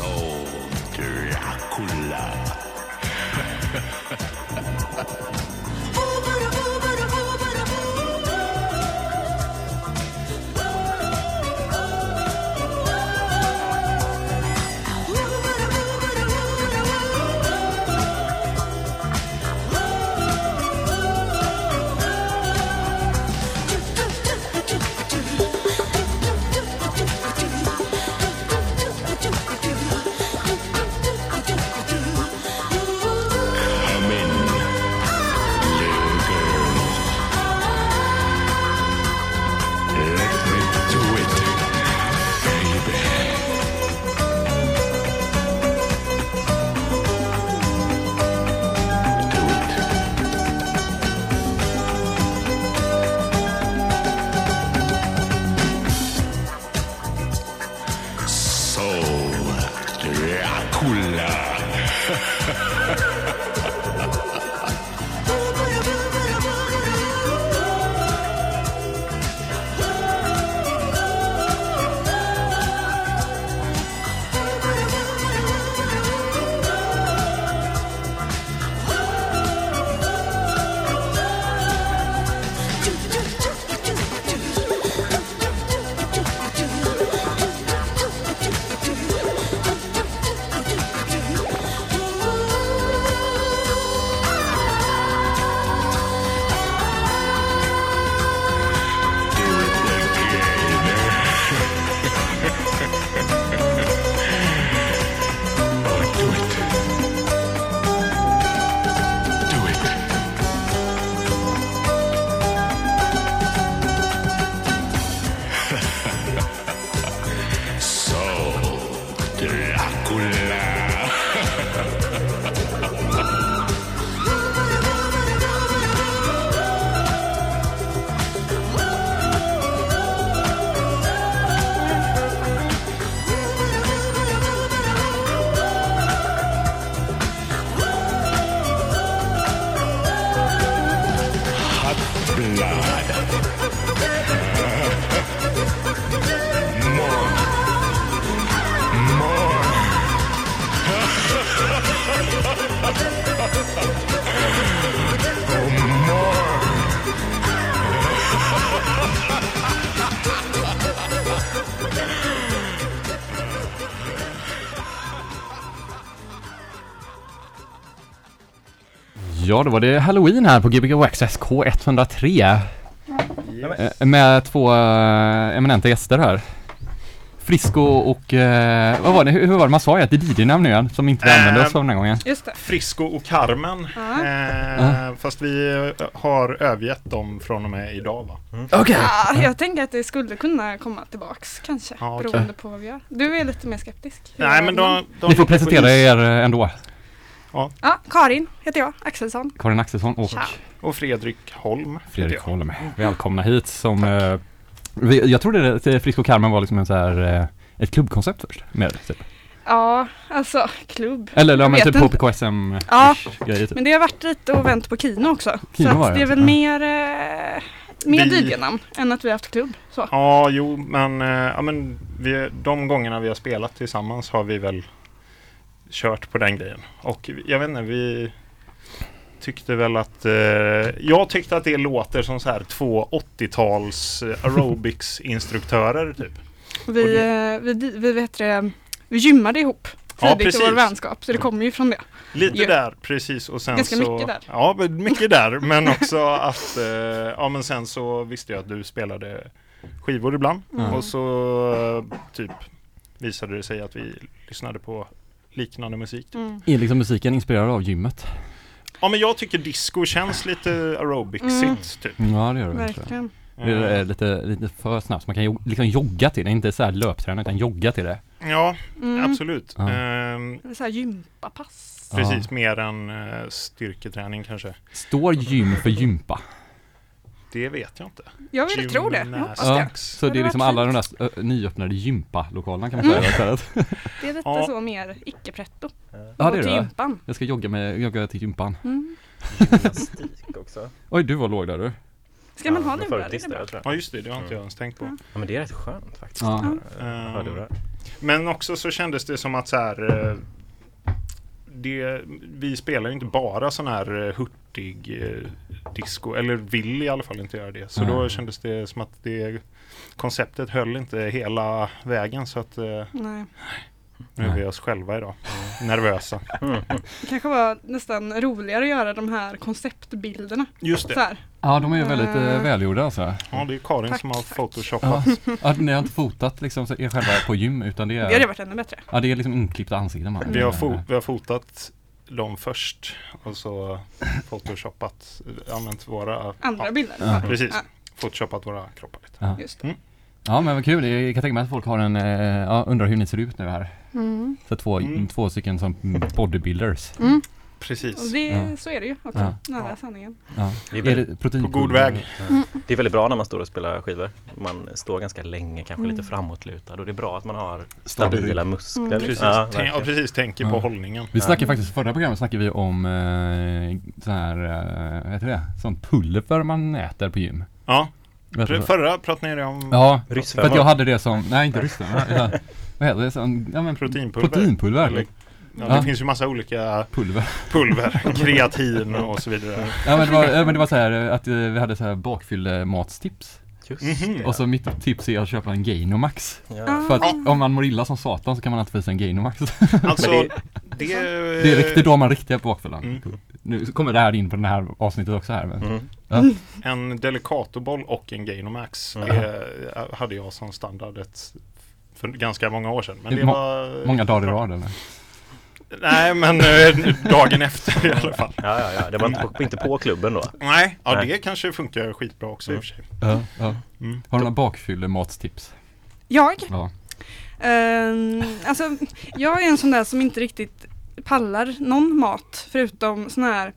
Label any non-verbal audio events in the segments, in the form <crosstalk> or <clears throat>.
Soul Dracula. <laughs> Ja, då var det Halloween här på Gbg Access K103. Eh, Med två eh, eminenta gäster här. Frisco och, eh, vad var det, hur, hur var det man sa? Ett DJ-namn nu igen, som inte vi använde oss av den här gången. Just det. Frisco och Carmen. Ja. Eh, Fast vi eh, har övergett dem från och med idag va? Okej. Ja, jag tänker att det skulle kunna komma tillbaks kanske, Ja, okej. beroende på vad vi gör. Du är lite mer skeptisk. Nej men de, de Ni får presentera er ändå. Ja, Karin heter jag, Axelsson. Karin Axelsson och Tja. Och Fredrik Holm. Fredrik. Holm. Välkomna hit som, eh, vi, jag trodde att Frisco Carmen var liksom en så här, eh, ett klubbkoncept först. Med, typ. Ja, alltså klubb. Eller, eller men typ inte. PKSM Ja. grejer typ. Men det har varit lite och vänt på Kino också. Kino så var att det, det är väl ja. mer, eh, mer Vi- DJ-namn än att vi har haft klubb. Så. Ja, jo, men, eh, ja, men vi, de gångerna vi har spelat tillsammans har vi väl kört på den grejen. Och jag vet inte, vi tyckte väl att... Eh, jag tyckte att det låter som så här två 80-tals eh, aerobics-instruktörer typ. Vi, Och eh, vi, vi, vet det, vi gymmade ihop Ja, tidigt i precis. vår vänskap, så det kommer ju från det. Lite Jo. där, precis. Och sen Ganska så, mycket där. Ja, mycket där. Men också att... Eh, ja, men sen så visste jag att du spelade skivor ibland. Mm. Och så eh, typ visade det sig att vi lyssnade på liknande musik. Typ. Mm. Är liksom musiken inspirerad av gymmet? Ja, men jag tycker disco känns lite aerobicsigt Mm. typ. Ja, det gör det. Verkligen. Det är lite, lite för snabbt, man kan jo- liksom jogga till det, inte så här löpträna utan jogga till det. Ja, Mm. absolut. Ja. Ehm, Det är så här gympapass. Ja. precis, mer än eh, styrketräning kanske. Står gym för gympa? Det vet jag inte. Jag vill tro det, jag hoppas Ja. det. Så det det är liksom alla de där nyöppnade gympalokalerna kan man Mm. säga istället. <laughs> Det är lite Ja. så mer icke-pretto. Ja det är till det. gympan. Jag ska jogga, med, jogga till gympan. Mm. Gymnastik också. Oj, du var låg där du. Ska man Ja, ha med lurar? Ja, just det. Det har inte jag ens tänkt på. Ja. Ja men det är rätt skönt faktiskt. Ja. Ja. Hörlurar. Men också så kändes det som att så här, eh, det, vi spelar ju inte bara sån här eh, hurtig eh, disco, eller vill i alla fall inte göra det. Så då Mm. kändes det som att det konceptet höll inte hela vägen så att eh, Nej. nu är vi oss själva idag. Nervösa. Det kanske var nästan roligare att göra de här konceptbilderna. Just Så det. Ja, de är ju väldigt eh, Eh. välgjorda alltså. Ja, det är Karin Tack, som har tack. photoshopat. Ja, ja, ni har inte fotat liksom så er själva på gym utan det Det hade är, varit ännu bättre. ja, det är liksom inklippta ansikten man. Vi har, fo- vi har fotat dem först och så photoshopat, använt våra, Andra ja, bilder. Ja. precis, Ja, photoshopat våra kroppar lite. Ja. just det. ja, men vad kul. Jag kan tänka mig att folk har en, eh, ja, undrar hur ni ser ut nu här. Mm. Så två, Mm. två stycken som bodybuilders. Mm. Och Precis. det, Ja. så är det ju också. Ja. Nära Ja. sanningen. Ja. Det är, Är det protein På god väg. det är väldigt bra när man står och spelar skivor. Man står ganska länge, kanske Mm. lite framåtlutad och det är bra att man har Stabil. stabila muskler. Mm. Precis, Ja, Tänk, ja, precis tänker på hållningen. Vi snackade faktiskt, förra programmet snackade vi om eh, så här, eh, heter det? Sånt pulver man äter på gym. Ja, pr- förra pratade ni om Ja, Ryssfemmor. för att jag hade det som, nej inte ryssfemmor, vad heter det? Sån, ja, men proteinpulver. proteinpulver. Eller, ja, det Ja. finns ju massa olika Pulver. pulver, <laughs> kreatin och så vidare. Ja men det var, men det var så här att eh, vi hade så här bakfyllematstips. Mhm. det. Och så mitt tips är att köpa en Gainomax. ja. För att om man mår illa som satan så kan man alltid få sig en Gainomax. <laughs> Alltså, Men det, Det är riktigt då man har riktiga bakfyllan. Mm. Nu kommer det här in på det här avsnittet också här. Men, Mm. ja. En Delicatoboll och en Gainomax Mm. det hade jag som standard ett, för ganska många år sedan. Men Det det är må- var Många dagar i rad eller? Nej, men eh, dagen efter i alla fall. Ja, ja, ja. Det var inte på, inte på klubben då. Nej, ja Nej. det kanske funkar skitbra också i och för sig. Ja, ja. Mm. Har du några bakfyllematstips? Jag? Ja. Ehm, alltså, jag är en sån där som inte riktigt pallar någon mat förutom sån här,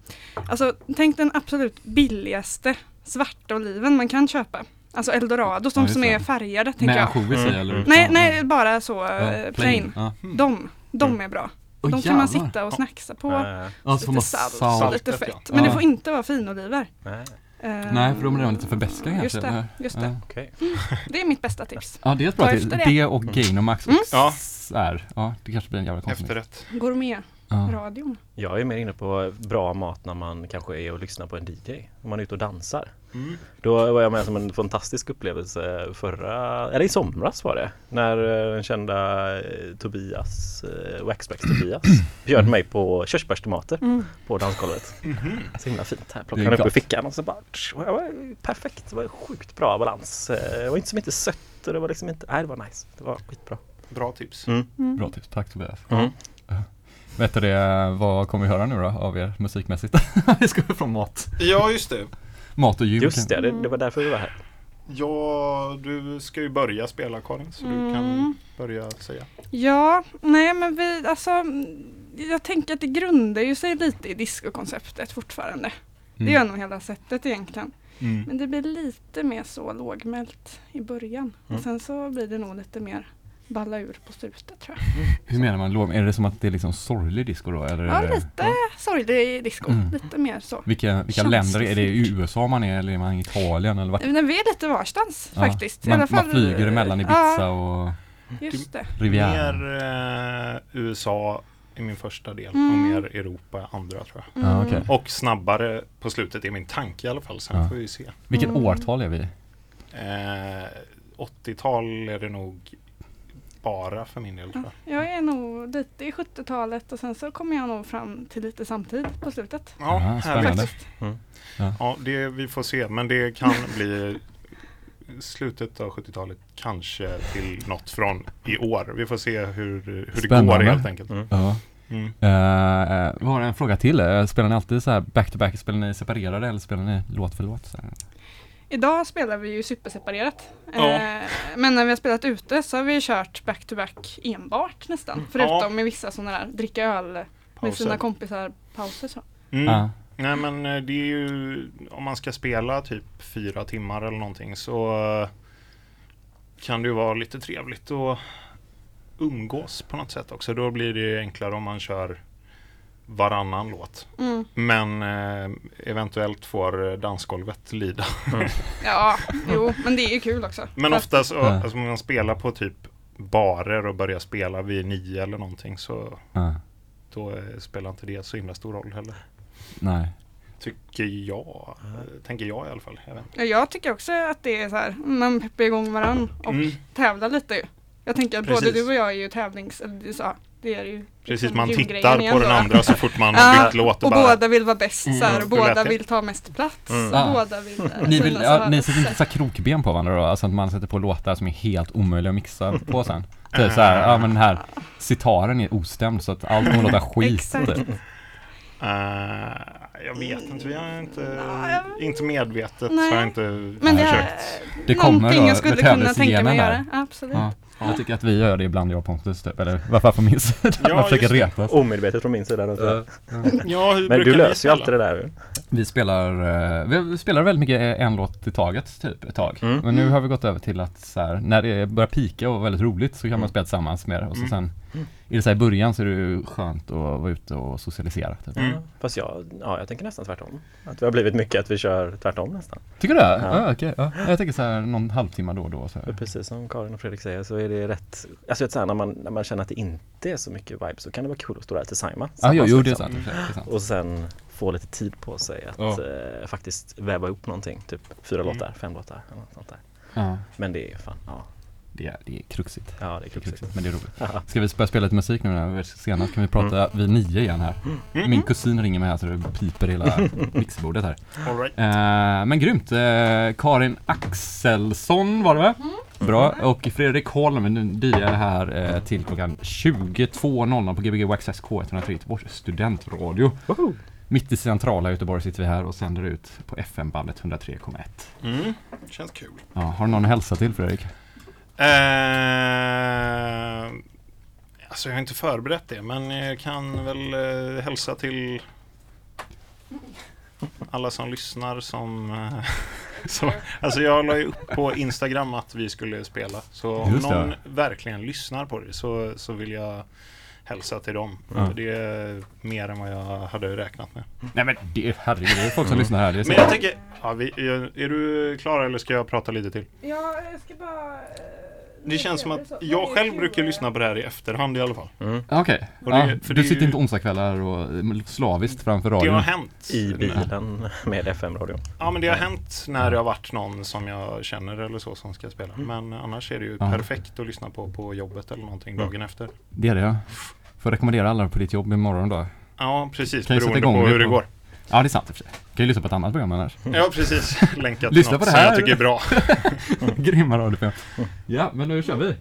alltså tänk den absolut billigaste svarta oliven man kan köpa. Alltså eldorados, Ja, de just som är färgade tänker Med jag. ansjovis i Mm. eller? Nej, Ja, nej, bara så ja. eh, plain. Ja. De, de Mm. är bra. Åh, De kan man jävlar. sitta och snacksa på. Nej, Ja, så får lite man salt, salt. och lite fett. ja. Men det Ja. får inte vara finoliver. nej. Ehm, Nej, för de är redan lite för beska kanske. Just det, just det. Ja. Okej. Det är mitt bästa tips. Ja, det är ett bra tips. Det. det. och Gainomax och Mm. Ja. Ja, det kanske blir en jävla konstigt. Efterrätt. Gourmetradion. Ja. Jag är mer inne på bra mat när man kanske är och lyssnar på en DJ. Om man är ute och dansar. Mm. Då var jag med som en fantastisk upplevelse förra, eller i somras var det. När eh, den kända eh, Tobias, eh, Waxbax Tobias, <clears throat> bjöd mig på körsbärstomater Mm. på dansgolvet. Mhm. Så himla fint här. Plockade han upp ur gott. fickan och så bara tsch, och var perfekt. Det var sjukt bra balans. Det var inte som inte sött och det var liksom inte, nej det var nice. Det var skitbra. Bra tips. Mm. Mm. Bra tips. Tack Tobias. Mm. Vet du det, vad kommer vi höra nu då av er musikmässigt? <laughs> vi ska från mat. Ja, just det. Mat och gym. Just det, det, det var därför vi var här. Ja, du ska ju börja spela Karin, så du kan Mm. börja säga. Ja, nej men vi, alltså mm, jag tänker att det grundar ju sig lite i discokonceptet fortfarande. Det Mm. gör nog hela sättet egentligen. Mm. Men det blir lite mer så lågmält i början. Mm. Och sen så blir det nog lite mer balla ur på slutet tror jag. Hur menar man låg? Är det som att det är liksom sorglig disco då? Eller Ja, lite sorglig disco. Mm. Lite mer så. vilka vilka länder? Är det i USA man är eller är man i Italien eller vart? Men vi är lite varstans Ja, faktiskt. I Man, alla fall, man flyger emellan Ibiza Ja, och just det. Riviera. Mer eh, USA i min första del Mm. och mer Europa andra tror jag. Ja, okej. Och snabbare på slutet är min tanke i alla fall. Sen Ja. får vi se. Vilket Mm. årtal är vi? Eh, 80-tal är det nog bara för min del tror jag. Jag är nog lite i 70-talet och sen så kommer jag nog fram till lite samtid på slutet. Ja, Ja, härligt. spännande. Faktiskt. Ja, det, vi får se. Men det kan <laughs> bli slutet av 70-talet kanske till något från i år. Vi får se hur, hur det går helt enkelt. Mm. Ja. Mm. Uh, vi har en fråga till. Eh, Spelar ni alltid så här back to back? Spelar ni separerade eller spelar ni låt för låt? Så här? Idag spelar vi ju superseparerat. Ja. Eh, men när vi har spelat ute så har vi kört back-to-back enbart nästan. Förutom i vissa sådana där dricka öl med Pauser. sina kompisar pauser så. Mm. Ja. Nej men eh, det är ju om man ska spela typ fyra timmar eller någonting så eh, kan det ju vara lite trevligt att umgås på något sätt också. Då blir det enklare om man kör varannan låt. Mm. Men eh, eventuellt får eh, dansgolvet lida. <laughs> Ja, jo, men det är ju kul också. Men För att- ofta så, Ja. alltså om man spelar på typ barer och börjar spela vid nio eller någonting så Ja. då eh, spelar inte det så himla stor roll heller. Nej. Tycker jag. eh, Tänker jag i alla fall. Jag Jag tycker också att det är så här, man peppar igång varann och Mm. tävlar lite. Jag tänker att både Precis. du och jag är ju tävlings, eller du sa, det är ju Precis, liksom man tittar på den andra så fort man <laughs> har bytt låt och, Och bara båda vill vara bäst så här, Mm. och båda lät det? vill ta mest plats. Mm. Och Ja. båda vill, eh, Ni, vill, ja, ni sätter inte så krokben på varandra då? Alltså att man sätter på låtar som är helt omöjliga att mixa <laughs> på sen? Typ så här, ja men den här sitaren är ostämd så att allt kommer låta skit. Exakt. typ. Eh, jag vet inte, vi har inte, jag- inte medvetet Nej. har jag inte Men det försökt. är Det kommer någonting då jag skulle kunna tänka mig göra. Absolut. Ja. Jag tycker att vi gör det ibland jag och Pontus typ, eller varför från min <laughs> sida? Ja, man försöker retas. Omedvetet från min sida. då. Ja, hur Men du löser ju alltid det där. Vi spelar, eh, vi- spelar väldigt mycket eh, en låt i taget typ ett tag. Mm. Men nu har vi gått över till att så här, när det börjar pika och väldigt roligt så kan man Mm. spela tillsammans med det. Och så Mm. sen i det så här i början så är det skönt att vara ute och socialisera. Typ. Mm. Fast jag, ja, jag tänker nästan tvärtom. Att det har blivit mycket att vi kör tvärtom nästan. Tycker du det? Ja. Ja. okej. ja. Jag tänker så här någon halvtimme då och då. Så här. precis som Karin och Fredrik säger så är det rätt, alltså vet, så här, när, man, när man känner att det inte är så mycket vibe så kan det vara kul att stå där tillsammans. Ja, jo, jo, det är sant. Det är sant. Och sen få lite tid på sig att Ja. eh, faktiskt väva upp någonting. Typ fyra Mm. låtar, fem låtar eller något sånt där. Ja, Men det är fan, ja, det är, det är kruxigt. ja det är Det är kul. kruxigt, men det är roligt. Ska vi börja spela lite musik nu när vi är senast? Kan vi prata vid nio igen här? Mm. Min kusin ringer mig här så det piper hela <laughs> mixerbordet här. All right. Eh, men grymt. Eh, Karin Axelsson var det va? Bra. Och Fredrik Holm, nu DJar här eh, till klockan 22.00 på Gbg Access K103, Göteborgs studentradio. Woho! Mitt i centrala Göteborg sitter vi här och sänder ut på FM-bandet 103,1. Mm. Känns kul. Ja, har du någon att hälsa till Fredrik? Eh, alltså jag har inte förberett det men jag kan väl eh, hälsa till alla som lyssnar som, eh, <laughs> som Alltså jag la ju upp på Instagram att vi skulle spela Så om Just det. någon verkligen lyssnar på det så, så vill jag hälsa till dem Ja. För det är mer än vad jag hade räknat med Nej men det, herregud, det är folk som lyssnar här. Är. Men jag tänker, ja, vi, är du klar eller ska jag prata lite till? Ja, jag ska bara... Det känns som att jag själv brukar lyssna på det här i efterhand i alla fall Mm. Okej, det- ja, för du är sitter ju- inte onsdagskvällar och eh, slaviskt framför Det har radion? hänt I bilen med FM-radion. Ja men det har hänt när det har varit någon som jag känner eller så som ska spela. Men annars är det ju Ja. perfekt att lyssna på på jobbet eller någonting Mm. dagen efter. Det är det ja. Får rekommendera alla på ditt jobb imorgon då. Ja precis, Kan beroende igång på hur det går. Ja det är sant i och för sig. Kan ju lyssna på ett annat program annars. Ja precis, länka till Lyssna något på det som här. jag tycker är bra. <laughs> Grymma radioprogram. Ja, men nu kör vi.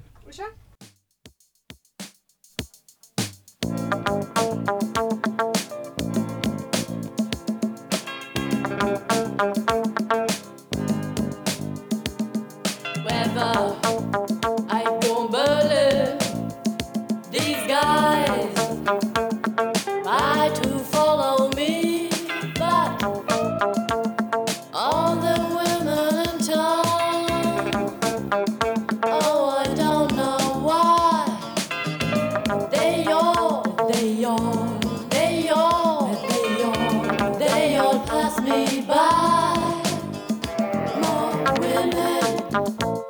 Women. I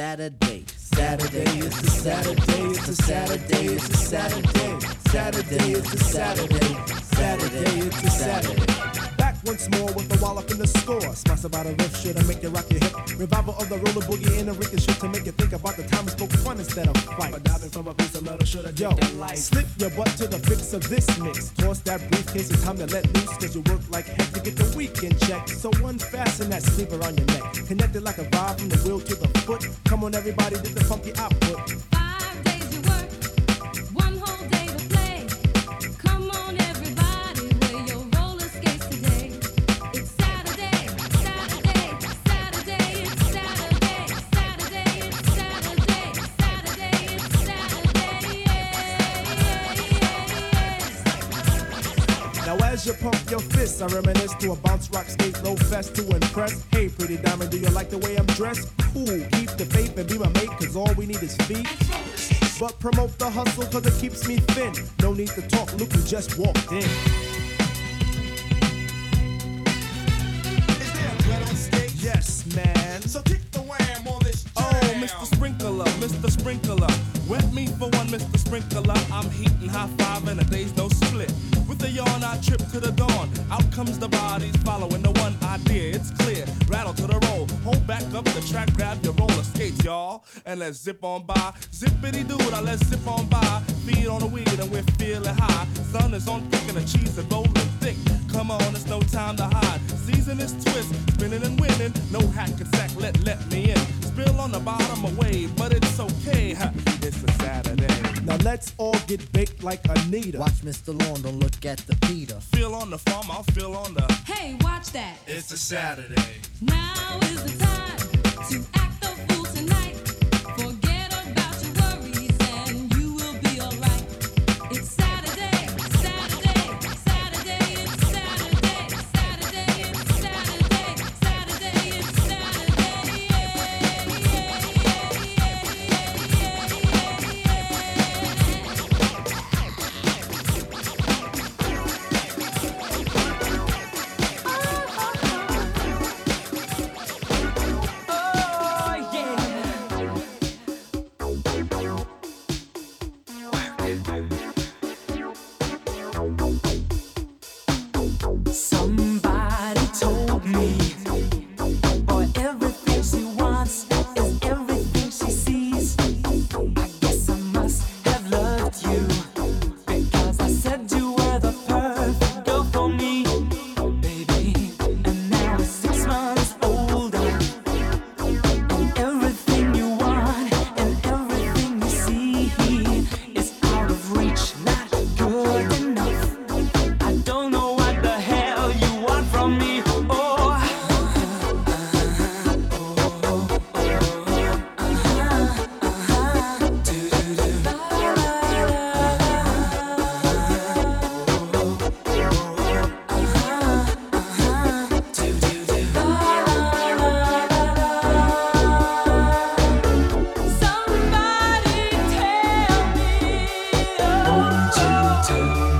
Saturday, Saturday, it's a Saturday, it's a Saturday, it's a Saturday. Saturday, it's a Saturday. Saturday, it's a Saturday. More with a wallop in the score. Smash about a riff shit and make you rock your hip. Revival of the roller boogie and a ricochet to make you think about the time we spoke fun instead of fight. But diving from a piece of metal should have Yo, slip your butt to the fix of this mix. Toss that briefcase, it's time to let loose. Cause you work like heck to get the weekend check. So unfasten that sleeper on your neck. Connected like a vibe from the wheel to the foot. Come on, everybody, get the funky output. As you pump your fists, I reminisce to a bounce rock skate low fest to impress. Hey, pretty diamond, do you like the way I'm dressed? Cool, keep the faith and be my mate, cause all we need is feet. But promote the hustle cause it keeps me thin. No need to talk, look who just walked in. Yes, man. So kick the on this Oh, Mr. Sprinkler, Mr. Sprinkler. Wet me for one, Mr. Sprinkler. I'm heating high five and a day's no split. A yawn, I trip to the dawn. Out comes the bodies following the one idea. It's clear. Rattle to the roll. Hold back up the track, grab your roller skates, y'all. And let's zip on by. Zippity doo now let's zip on by. Feet on the weed and we're feeling high. Sun is on thick and the cheese is rolling thick. Come on, it's no time to hide. Season is twist, spinning and winning. No hack and sack, let let me in. Spill on the bottom away, but it's okay. ha, <laughs> It's a Saturday. Now let's all get baked like Anita. Watch Mr. Lawn, don't look at the Peter. Feel on the farm, I'll feel on the. Hey, watch that. It's a Saturday. Now is the time to act the fool tonight. to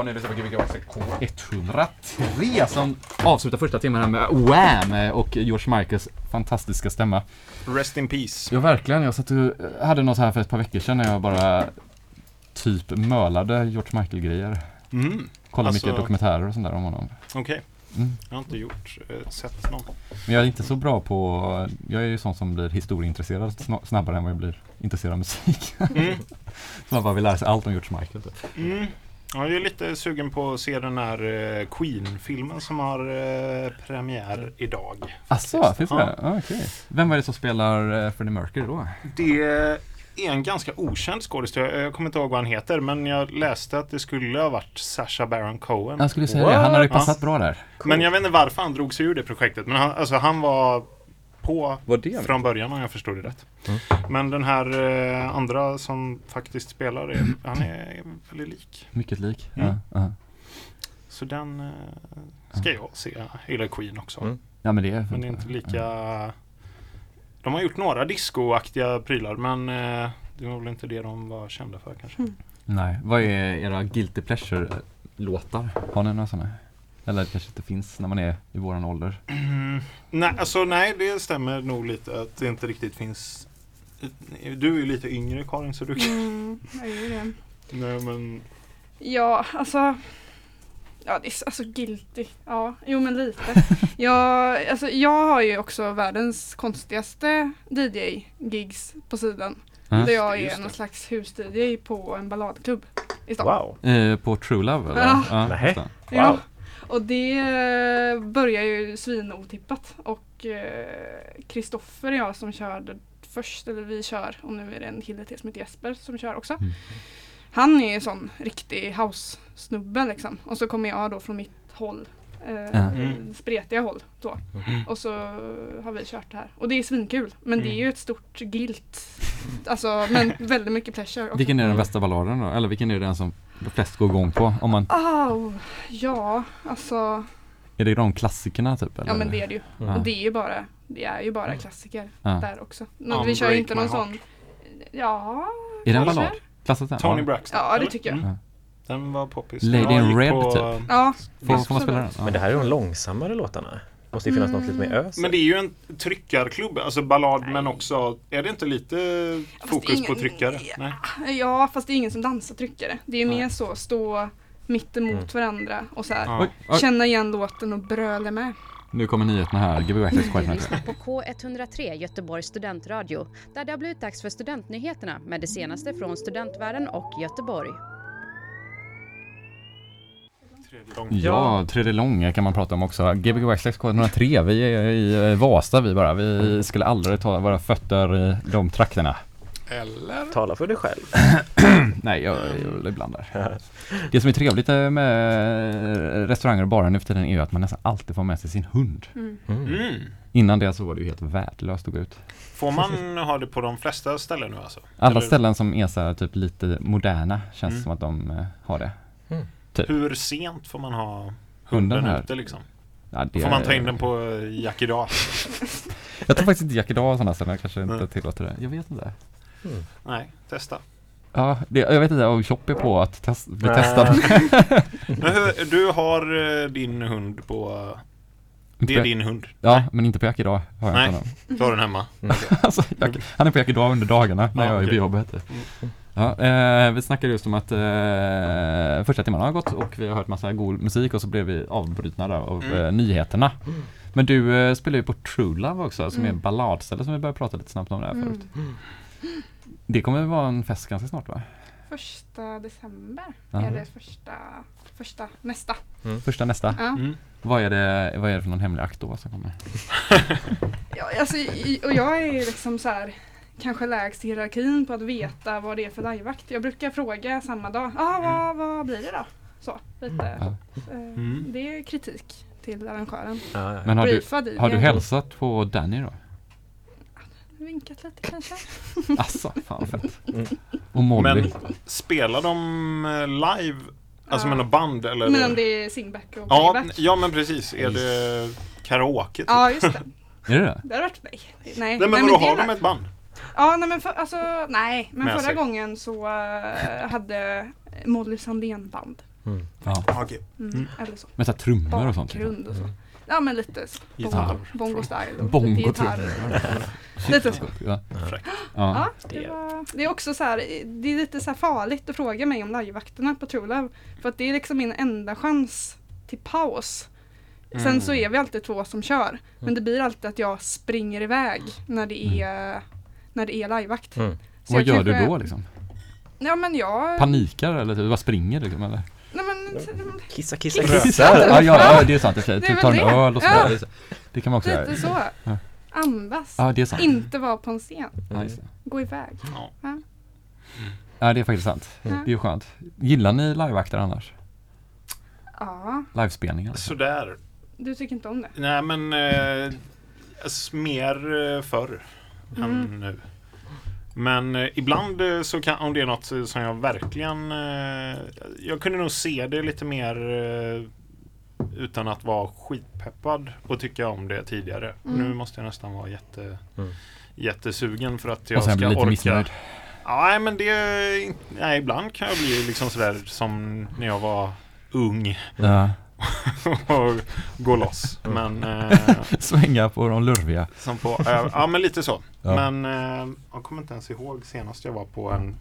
Ja, ni lyssnar på Gbg Waxxed K103 som avslutar första timmen här med Wham! och George Michaels fantastiska stämma. Rest in peace. Ja, verkligen. Jag satt och hade något här för ett par veckor sedan när jag bara typ mölade George Michael-grejer. Mm. Kollade Alltså- mycket dokumentärer och sånt där om honom. Okej. Mm. Jag har inte gjort, eh, sett någon. Men jag är inte så bra på, jag är ju sån som blir historieintresserad sna- snabbare än vad jag blir intresserad av musik. Mm. <laughs> så man bara vill lära sig allt om George Michael. Typ. Mm. Ja, Jag är lite sugen på att se den här eh, Queen-filmen som har eh, premiär idag. Asså, finns det? Ja. Ja. Okej. Vem var det som spelar uh, Freddie Mercury då? Det är en ganska okänd skådespelare. Jag kommer inte ihåg vad han heter, men jag läste att det skulle ha varit Sacha Baron Cohen. Jag skulle säga det, han hade passat Ja. bra där. Men jag vet inte varför han drog sig ur det projektet. Men han, alltså, han var på Var det? från början om jag förstod det rätt. Mm. Men den här eh, andra som faktiskt spelar, är, han är väldigt lik. Mycket lik. Mm. Ja, ja. Så den eh, ska jag se. Gillar Queen också. Mm. ja, men det är Men det är inte lika... De har gjort några discoaktiga prylar men eh, det var väl inte det de var kända för kanske. Nej, vad är era guilty pleasure-låtar? Har ni några sådana? Eller det kanske inte finns när man är i våran ålder. Mm. Nej, alltså nej, det stämmer nog lite att det inte riktigt finns Du är ju lite yngre Karin så du kan... Mm, jag är det. Nej men... Ja, alltså. Ja, det är alltså guilty. Ja, jo men lite. <laughs> jag, alltså, jag har ju också världens konstigaste DJ-gigs på sidan. Mm. Där jag Just är det. någon slags hus-DJ på en balladklubb i stan. Wow. Eh, på True Love eller? Ja. Just det. Ja. Och det eh, börjar ju svinotippat. Och eh, Kristoffer och jag som körde först, eller vi kör, och nu är det en kille till som heter Jesper som kör också. Mm. Han är ju sån riktig house-snubbe liksom. Och så kommer jag då från mitt håll. Eh, Mm. Spretiga håll då. Och så har vi kört det här. Och det är svinkul. Men det är ju ett stort gilt. Alltså men väldigt mycket pleasure. Vilken är den bästa balladen då? Eller vilken är den som de flesta går igång på? Om man, Oh, ja, alltså. är det de klassikerna typ? Eller? Ja men det är det ju. Ja. Och det är ju bara, det är ju bara klassiker Ja. där också. Men vi kör inte någon Heart. sån, ja. Är det en ballad? Klassat den? Tony. Braxton. Ja, det tycker jag. Mm. Den var poppis. Lady in Red, på- typ. Ja, Får, får man spela den? Ja. Men det här är de långsammare låtarna. Måste ju finnas något lite mer ös. Men det är ju en tryckarklubb, alltså ballad men också, är det inte lite fokus ingen- på tryckare? Nej. ja, fast det är ingen som dansar tryckare. Det är Nej. mer så, stå mitt emot varandra och så här. Ja. Känna igen låten och bröla med. Nu kommer nyheterna här. Gbg Du Quiet lyssnar på K103 Göteborgs studentradio där det har blivit dags för studentnyheterna med det senaste från studentvärlden och Göteborg. Ja, 3D lång kan man prata om också. Gbg Waxlax K103, vi är i Vasa vi bara. Vi skulle aldrig ta våra fötter i de trakterna. Eller? Tala för dig själv. <clears throat> Nej, jag jag ibland där. Det som är trevligt med restauranger och barer nu för tiden är ju att man nästan alltid får med sig sin hund. Mm. Mm. Innan det så var det ju helt värdelöst att gå ut. Får man ha det på de flesta ställen nu alltså? Alla Eller ställen som är så här, typ lite moderna känns Mm. som att de eh, har det. Hur sent får man ha Hunden hunden här. ute liksom? Ja, det Får man ta in den på Jack idag? <laughs> Jag tror faktiskt inte Jack idag och sådana ställen kanske inte Nej. tillåter det. Jag vet inte. Nej, testa. Ja, det, jag vet inte om Shop är på att test, bli Nej. testad. <laughs> Hur, du har eh, din hund på... Det är din hund? Ja, men inte på Jack idag. Har jag Nej, du har den hemma? <laughs> alltså, Jack, han är på Jack idag under dagarna när Ja, jag är på okej. jobbet. Mm. Ja, eh, vi snackade just om att eh, första timmarna har gått och vi har hört massa god musik och så blev vi avbrutna där av Mm. eh, nyheterna. Men du eh, spelar ju på True Love också som är Mm. en balladställe som vi började prata lite snabbt om där förut. Mm. Det kommer vara en fest ganska snart va? Första december Ja. är det första, första, nästa. Första nästa. Ja. Mm. Vad, är det, vad är det för någon hemlig akt då som kommer? <laughs> Ja, alltså, och jag är liksom så här kanske lägst i hierarkin på att veta vad det är för liveakt. Jag brukar fråga samma dag, ah, vad, vad blir det då? Så, lite. Ja. Eh, Mm. Det är kritik till arrangören. Men har du, har du hälsat på Danny då? Vinkat lite kanske. <laughs> Asså, fan fett. Mm. Och Molly? Men spelar de eh, live? Alltså Ja. med något band eller? Men om det är singback och ja, playback. ja men precis. Är det karaoke? Typ? Ja, just det. <laughs> Är det det? Det har varit nej. Nej, Nej men det är har de ett band? Ja, nej men för, alltså, nej. Men Med förra sig. gången så eh, hade Molly Sandén band. Ja. Okej. Mm. Mm. Eller så. Med så här trummor och sånt? liksom. Bakgrund och så. Ja men lite så. Gitarr. Bongo, bongo style. och lite gitarr. trummor. <laughs> Lite så. Ja. Fräckt. Ja. Ja, det, var, det är också så här, det är lite så här farligt att fråga mig om livevakterna på True Love. För att det är liksom min enda chans till paus. Sen Mm. så är vi alltid två som kör. Men det blir alltid att jag springer iväg när det är, när det är livevakt. Mm. Så Vad gör du kanske- då liksom? Ja men jag... Panikar eller typ, bara springer liksom eller? Nej, men, Kissa, kissa, Kissa. kissa. Ja, ja, ja det är sant i och för sig. Typ ta en öl och Ja. sådär. Det kan man också göra. lite så. Ja. Andas. Ja, det är sant. Inte vara på en scen. Ja, det. Gå iväg. Ja. Ja. ja, det är faktiskt sant. Mm. Det är skönt. Gillar ni livevakter annars? ja, Livespelningar? liksom? Sådär. du tycker inte om det? Nej men eh, alltså, mer eh, förr Mm. än nu. Men eh, ibland eh, så kan, om det är något eh, som jag verkligen eh, Jag kunde nog se det lite mer eh, Utan att vara skitpeppad och tycka om det tidigare. Mm. Nu måste jag nästan vara jätte, Mm. jättesugen för att jag Och sen ska bli lite orka. missnöjd. Nej, men det... Nej, ibland kan jag bli liksom sådär som när jag var ung Ja. <laughs> och gå loss. Men... Eh, <laughs> Svänga på de lurviga. som på, eh, ja, men lite så. Ja. Men eh, jag kommer inte ens ihåg senast jag var på en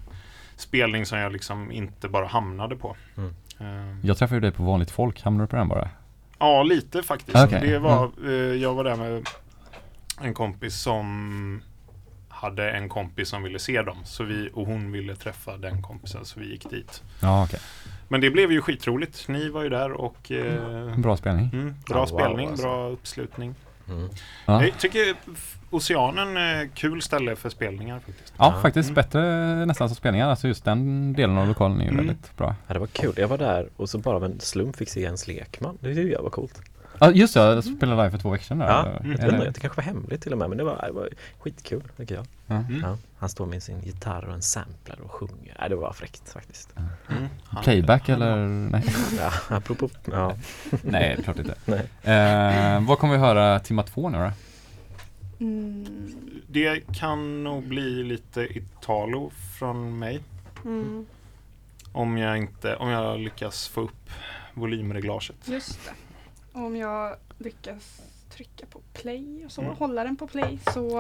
spelning som jag liksom inte bara hamnade på. Mm. Eh, Jag träffade ju dig på vanligt folk. Hamnade du på den bara? ja, lite faktiskt. Okej. Det var, eh, jag var där med en kompis som hade en kompis som ville se dem. Så vi, och hon ville träffa den kompisen så vi gick dit. Ja, okej. Men det blev ju skitroligt. Ni var ju där och eh, Bra spelning. mm, bra wow, spelning, alltså. bra uppslutning. Mm. Ja. Jag tycker Oceanen är kul ställe för spelningar faktiskt. Ja, Ja. faktiskt Mm. bättre nästan som spelningar. Alltså just den delen av lokalen är ju Mm. väldigt bra. Ja, det var kul. Jag var där och så bara av en slump fick se Jens Lekman. Det var coolt. Ja, just det. Jag spelade live för två veckor sedan. Där. Ja, eller? mm. jag Eller- undrar, det kanske var hemligt till och med men det var, det var skitkul tycker jag. Ja. Mm. Ja, han står med sin gitarr och en sampler och sjunger. Ja, det var fräckt faktiskt. Mm. Han- Playback han- eller? Nej. Ja, apropå, ja. <laughs> Nej, det är klart inte. Nej. Eh, vad kommer vi höra timma två nu då? Mm. Det kan nog bli lite Italo från mig. Mm. Om jag inte, om jag lyckas få upp volymreglaget. Just det. Om jag lyckas trycka på play och så, Mm. hålla den på play så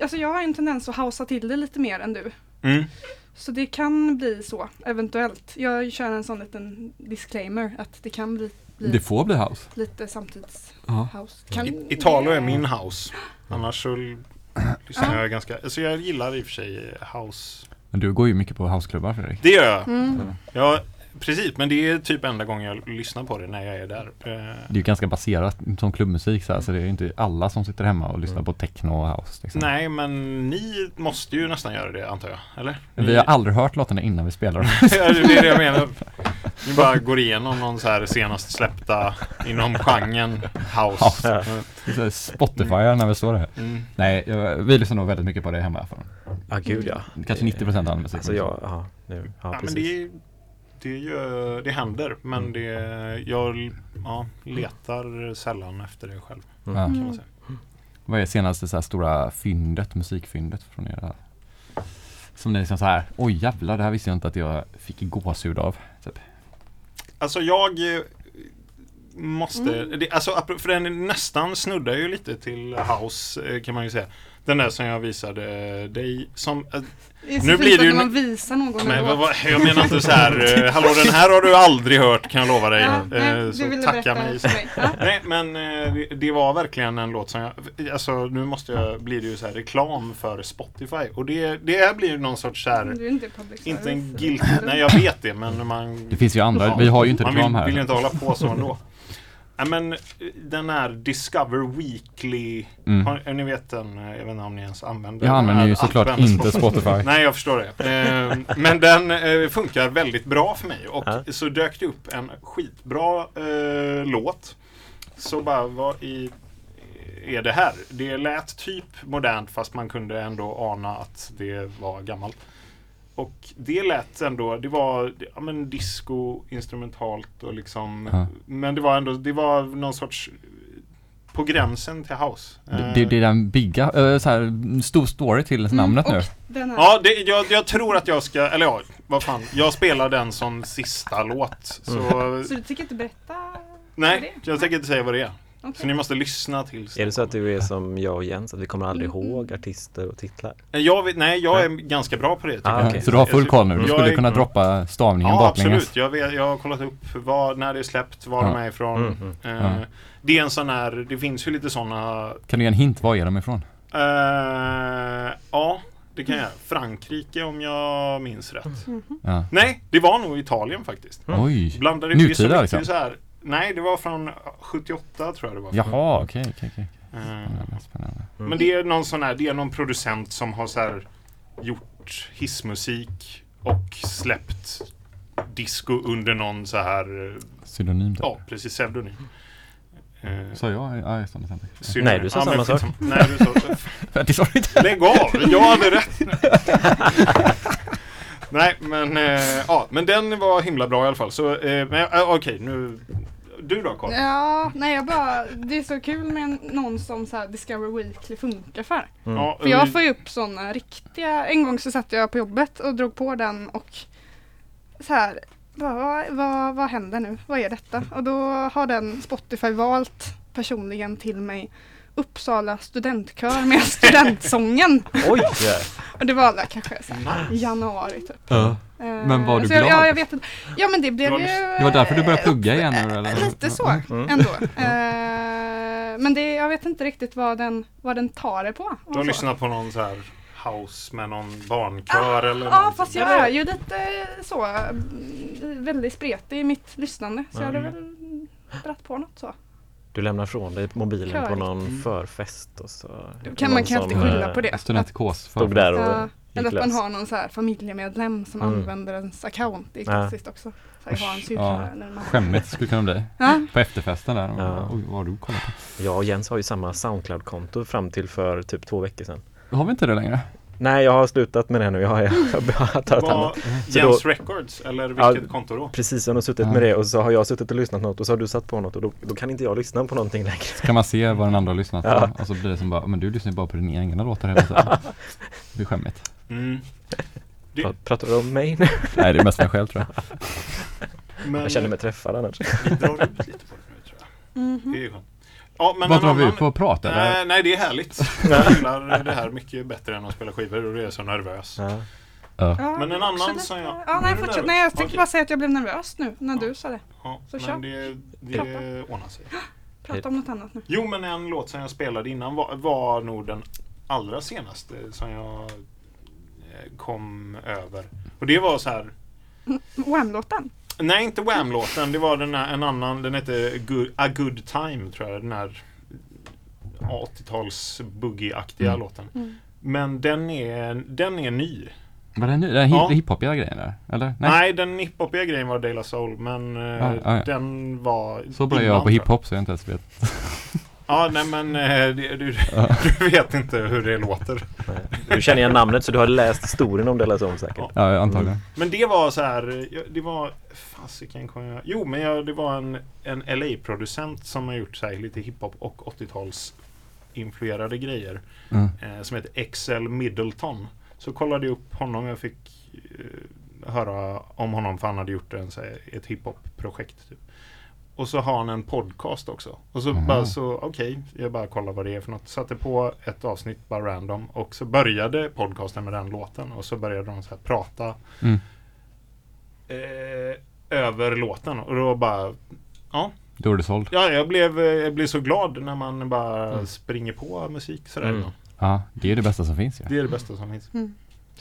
Alltså jag har en tendens att hausa till det lite mer än du. Mm. Så det kan bli så, eventuellt. Jag kör en sån liten disclaimer att det kan bli, bli Det får bli house. lite samtids Ja. house. Kan, I- Italo är min house. Annars så lyssnar Ja. jag ganska, alltså jag gillar i och för sig house. Men du går ju mycket på houseklubbar Fredrik. Det gör jag. Mm. Ja, precis. Men det är typ enda gången jag lyssnar på det när jag är där. Eh, Det är ju ganska baserat som klubbmusik så, här, så det är ju inte alla som sitter hemma och lyssnar på techno och house. Liksom. Nej, men ni måste ju nästan göra det antar jag. Eller? Ni- Vi har aldrig hört låtarna innan vi spelar dem. <laughs> Ja, det är det jag menar. Ni bara går igenom någon så här senast släppta inom genren house. House. Ja. Är här Spotify när vi står här. Mm. Nej, jag, vi lyssnar nog väldigt mycket på det hemma i alla fall. Ja, gud ja. Kanske 90% av all musik. Alltså jag, ja, nu, ja, Ja, men precis. det, det, gör, det händer, men det, jag ja, letar sällan efter det själv. Ja. Kan man säga. Vad är senaste så här stora fyndet, musikfyndet från er? Här? Som ni liksom så här, oj jävlar, det här visste jag inte att jag fick gåshud av. Typ. Alltså jag eh, måste, Mm. det, alltså, för den nästan snuddar ju lite till house eh, kan man ju säga. Den där som jag visade dig som eh, Det är så Nu blir det att ju man visar någon en Men vad, vad, jag menar inte så här, eh, <laughs> hallå den här har du aldrig hört kan jag lova dig. Ja, Eh, nej, du så tacka mig. för mig. Ja. <laughs> Nej men eh, det, det var verkligen en låt som jag, alltså nu måste jag, blir det ju så här reklam för Spotify. Och det, det här blir ju någon sorts så här, Du är inte public inte en guilt, nej jag vet det men man Det finns ju andra, vi har ju inte man reklam vill, här. vill ju inte hålla på så ändå. Ja, men eh, den här Discover Weekly, Mm. har, ni vet den, eh, jag vet inte om ni ens använder Jag den använder här ju såklart appen. inte Spotify. <laughs> Nej, jag förstår det. Eh, men den eh, funkar väldigt bra för mig och så dök det upp en skitbra eh, låt. Så bara, vad i är det här? Det lät typ modernt fast man kunde ändå ana att det var gammalt. Och det lät ändå, det var ja, men disco instrumentalt och liksom Ja. Men det var ändå, det var någon sorts på gränsen till house. Det, det, det är den bigga, uh, så här, stor story till namnet nu. Ja, det, jag, jag tror att jag ska, eller ja, vad fan. Jag spelar den som sista låt. Så, Så du tycker inte berätta? nej, jag tänker inte säga vad det är. Okej. Så ni måste lyssna till. Är det så att du är som jag och Jens, att vi kommer aldrig Mm. ihåg artister och titlar? Jag vet, nej, jag är ganska bra på det. tycker Ah, jag. okej. Så du har full koll nu? Du Jag skulle är- kunna droppa stavningen Ja, baklänges. absolut. Jag, vet, jag har kollat upp vad, när det är släppt, var Ja. de är ifrån. Mm, mm. Eh, Ja. Det är en sån här, det finns ju lite såna Kan du ge en hint, var är de ifrån? eh, Ja, det kan jag. Frankrike om jag minns rätt. Ja. Nej, det var nog Italien faktiskt. Oj, Blandade det är så nutida mycket liksom? så här, Nej, det var från 78 tror jag det var. Jaha, okej, okej, okej. Eh, Spännande, spännande. Men det är någon sån här, det är någon producent som har så här gjort hissmusik och släppt disco under någon så här Pseudonym typ. Ja, precis, pseudonym. Eh, Sa jag? Ja, tänkte. synonym. Nej, du sa samma men sak. skitsamma. Nej, du sa... <laughs> Lägg av! Jag hade rätt. <laughs> Nej, men eh, ja, men den var himla bra i alla fall. Så, eh, men eh, okej, nu... Du då Carl? Ja, nej jag bara, det är så kul med någon som så här Discover Weekly funkar för. Mm. Ja, För jag får ju upp sådana riktiga, en gång så satt jag på jobbet och drog på den och så här, vad, vad, vad, vad händer nu? Vad är detta? Och då har den Spotify valt personligen till mig Uppsala studentkör med <laughs> studentsången. Oj! <laughs> Och det var där kanske så här, januari typ. Ja. Eh, Men var du så jag, glad? Ja, jag vet inte. Ja men det blev var ju... Det var därför du började plugga igen nu eller? Lite så Mm. ändå. Eh, men det, jag vet inte riktigt vad den, vad den tar det på. Du har så. lyssnat på någon så här house med någon barnkör eller Ja någonting? fast jag är ju lite så mm, väldigt spretig i mitt lyssnande. Så jag hade Mm. väl dratt på något så. Du lämnar från dig mobilen på Körigt. någon förfest och så Kan, man kan som, skylla eh, på det. Studentkås. Stod där och Ja, eller att man har någon så här familjemedlem som Mm. använder ens account. Det är Ja. klassiskt också. Så här, jag har en syrra Ja, en mamma. skämmigt skulle kunna bli. Ja. På efterfesten där. Ja. Oj, vad har du kollat på? Jag och Jens har ju samma Soundcloud-konto fram till för typ två veckor sedan. Har vi inte det längre? Nej, jag har slutat med det nu. Jag har, jag har tagit Vad- annat. Så Jens då- Records eller Ja, vilket konto då? Precis, jag har suttit Ja. med det och så har jag suttit och lyssnat något och så har du satt på något och då, då kan inte jag lyssna på någonting längre. Så kan man se vad den andra har lyssnat på Ja. och så blir det som bara, men du lyssnar ju bara på dina egna låtar hela tiden. <laughs> Det blir skämmigt. Mm. Det- <laughs> Pra- Pratar du om mig nu? <laughs> Nej, det är mest mig själv tror jag. Men, Jag känner mig träffad annars. Vi drar ut lite på det nu tror jag. Mhm. Det är skönt. Ja, men Vad drar vi ut på att prata? Nej, nej, det är härligt. <laughs> Jag gillar det här mycket bättre än att spela skivor och det är så nervös. Ja. Ja. Men en annan som jag- Ja, nej, fortsätt. Nej, jag tänkte Okej. bara säga att jag blev nervös nu när du sa det. Ja, Så kör. men det, det ordnar sig. <gasps> Prata om något annat nu. Jo, men en låt som jag spelade innan var, var nog den allra senaste som jag eh, kom över. Och det var så här Wham-låten. Nej, inte Wham-låten. Det var den här, en annan. Den hette good, A Good Time, tror jag. Den här 80-tals boogie-aktiga Mm. låten. Mm. Men den är, den är ny. Var det nu? Den Ja. hip- hiphopiga grejen där? Eller? Nej, den hiphopiga grejen var De La Soul, men eh, Ja, ja, ja. den var Så bra innan, jag på hiphop så jag inte ens vet. <laughs> Ja, nej men eh, det, du, Ja. du vet inte hur det låter. Du känner igen namnet så du har läst historien om Della Soul säkert. Ja. Antagligen. Men det var så här, det var, fasiken kom jag, jo men jag, det var en, en LA-producent som har gjort så här lite hiphop och 80-tals influerade grejer. Mm. Eh, som heter Excel Middleton. Så kollade jag upp honom, jag fick eh, höra om honom för han hade gjort en, så här, ett hiphop-projekt. Typ. Och så har han en podcast också. Och så Aha. bara så, okej, jag bara kollar vad det är för något. Satte på ett avsnitt bara random och så började podcasten med den låten och så började de så här prata Mm. eh, över låten och då bara ja, Då är du såld. ja jag, blev, eh, jag blev så glad när man bara Mm. springer på musik sådär. Mm. Ja, det är det bästa som finns ju. Det är det bästa som finns. Mm.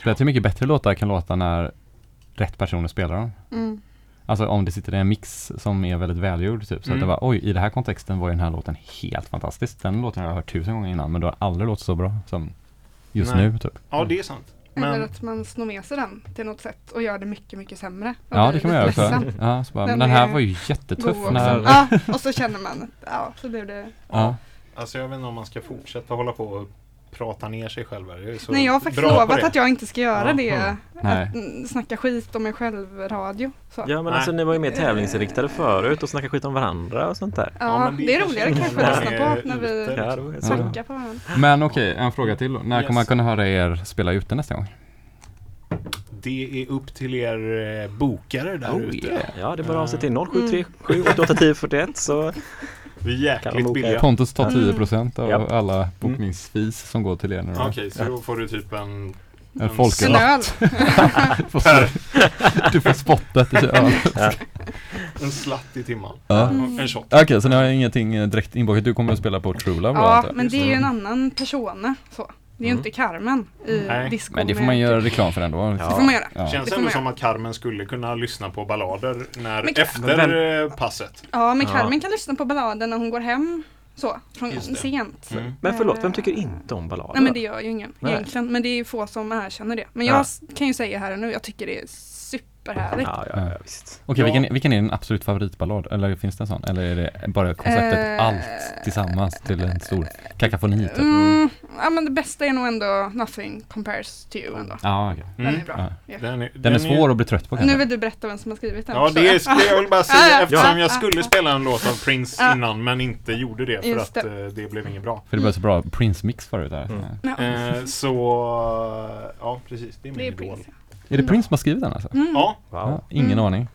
Du hur mycket bättre låtar kan låta när rätt personer spelar dem? Alltså om det sitter en mix som är väldigt välgjord typ. Så att Mm. det var oj, i den här kontexten var ju den här låten helt fantastisk. Den låten har jag hört tusen gånger innan men det har aldrig låtit så bra som just Nej. nu typ. Ja, det är sant. Eller Men att man snor med sig den till något sätt och gör det mycket, mycket sämre. Ja det kan man göra också. Ja, så bara, men Den den här är var ju jättetuff när... Ja, och så känner man, ja, så blev det Ja. alltså jag vet inte om man ska fortsätta hålla på och prata ner sig själv. här. Jag är så Nej, jag har faktiskt lovat det. att jag inte ska göra Ja. det. Mm. Nej. Att mm, snacka skit om mig själv radio. Så. Ja men alltså ni var ju mer tävlingsinriktade förut och snackade skit om varandra och sånt där. Ja, det, är roligare kanske att lyssna på när vi Ja, det snackar på varandra. Men okej, en fråga till då. När Yes. kommer man kunna höra er spela ute nästa gång? Det är upp till er eh, bokare där Oh, ute. yeah. Ja det är bara av sig till 0737 88 10 41 så Vi är jäkligt billiga. Pontus tar Mm. 10% av Japp. alla bokningsfees som går till er nu då. Okej, så då får du typ en... En öl. <laughs> Du får- spottet <laughs> i öl. En slatt i timman. Ja. Och En shot. Okej, så ni har ingenting eh, direkt inbokat. Du kommer att spela på True Love Ja, men det är ju en annan persona. Så. Det är ju Mm. inte Carmen i Nej. disco. Men det får med- man göra reklam för ändå. Det får man göra. Ja. Känns Det får ändå som att Carmen skulle kunna lyssna på ballader när, Men- efter eh, passet. Ja, men Ja. Carmen kan lyssna på balladen när hon går hem. Så, från sent. Mm. Men förlåt, vem tycker inte om ballader? Nej men det gör ju ingen Nej. egentligen. Men det är ju få som erkänner det. Men Ja. jag s- kan ju säga här och nu, jag tycker det är superhärligt. Ja, ja, ja visst. Okej, Ja. vilken, vilken är din absolut favoritballad? Eller finns det en sån? Eller är det bara konceptet Eh, allt tillsammans till en stor kakafoni typ? Mm, ja men det bästa är nog ändå Nothing compares to you ändå. Ja, okej. Den är bra. Ja. Den är, Den är svår att bli trött på Nu kanske? vill du berätta vem som har skrivit den. Ja, det är, det jag vill bara <laughs> säga eftersom ja, jag ja. skulle spela en låt av Prince innan men inte gjorde det för Just att det. eh, det blev inget bra. För det var så bra Prince-mix förut där. Mm. Ja. Eh, så, ja precis, det är min Det är idol. Prince. Är det Prince som har skrivit den alltså? Mm. Ja, Ja, Wow. ingen Mm. aning.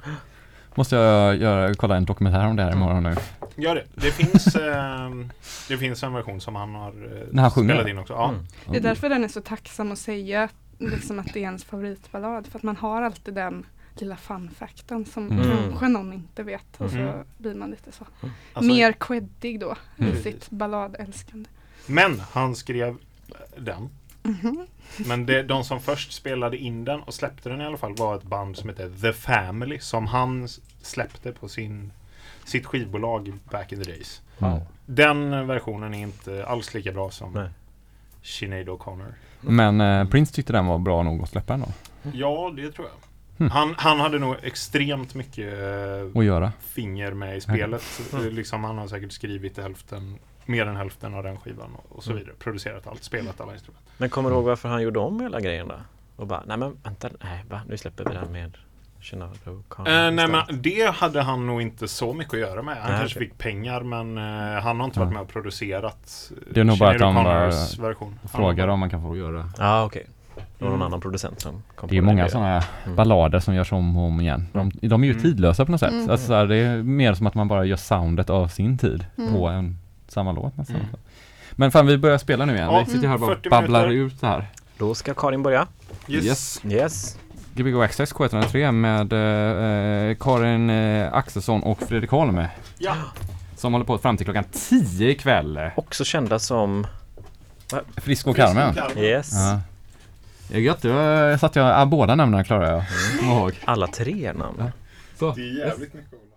Måste jag göra, kolla en dokumentär om det här imorgon nu. gör det. Det finns, <laughs> eh, det finns en version som han har eh, han sjunger? spelat in också. Ja. Mm. Det är därför den är så tacksam att säga liksom att det är ens favoritballad. För att man har alltid den lilla fun-fakten som Mm. kanske någon inte vet. Och så Mm. blir man lite så. Alltså, Mer creddig då Mm. i sitt balladälskande. Men han skrev den. Mhm. Men det, de som först spelade in den och släppte den i alla fall var ett band som heter The Family som han släppte på sin, sitt skivbolag back in the days. Mm. Den versionen är inte alls lika bra som Nej. Sinead O'Connor. Men eh, Prince tyckte den var bra nog att släppa den då. Ja, det tror jag. Hmm. Han, han hade nog extremt mycket eh, Att göra. finger med i spelet. Eh, Liksom, han har säkert skrivit hälften, mer än hälften av den skivan och, så Mm. vidare. Producerat allt, spelat alla instrument. Men kommer du ihåg varför han gjorde om hela grejen då? Och bara, nej men vänta, nej va, nu släpper vi den med Sinead O'Connor Eh, nej istället." men det hade han nog inte så mycket att göra med. Han Nej, kanske okej. fick pengar men eh, han har inte varit med och producerat eh, Det är nog bara att de O'Connors bara version. Frågar om man kan få göra. Ja okej. Det var någon Mm. annan producent som kom Det är på många sådana Mm. ballader som görs om och om igen. De, de är ju Mm. tidlösa på något sätt. Mm. Alltså, så här, det är mer som att man bara gör soundet av sin tid Mm. på en samma låt nästan. Mm. Men fan vi börjar spela nu igen. Ja, vi sitter här och bara 40 babblar minuter. ut det här. Då ska Karin börja. Yes. Yes. Yes. Gbg Access K103 med eh, Karin eh, Axelsson och Fredrik Holm. Ja. Som håller på fram till klockan 10 ikväll. Också kända som Frisk och Carmen. Yes. Ja. Det är gött, då satt jag, ah, båda namnen klarar jag. Ihåg. Alla tre namn. Ja. Så. Det är jävligt mycket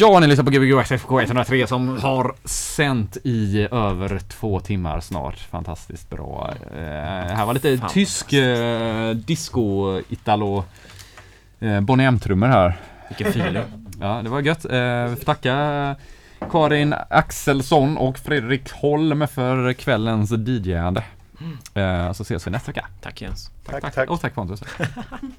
Ja, ni lyssnar på Gbg FK 103 som har sänt i över två timmar snart. Fantastiskt bra. Eh, här var lite tysk eh, disco, italo, eh, Bonnie M-trummor här. Vilken feeling. <laughs> ja, det var gött. Eh, vi får tacka Karin Axelsson och Fredrik Holm för kvällens DJande. Eh, så ses vi nästa vecka. Tack Jens. Tack, tack. Och tack Pontus. <laughs>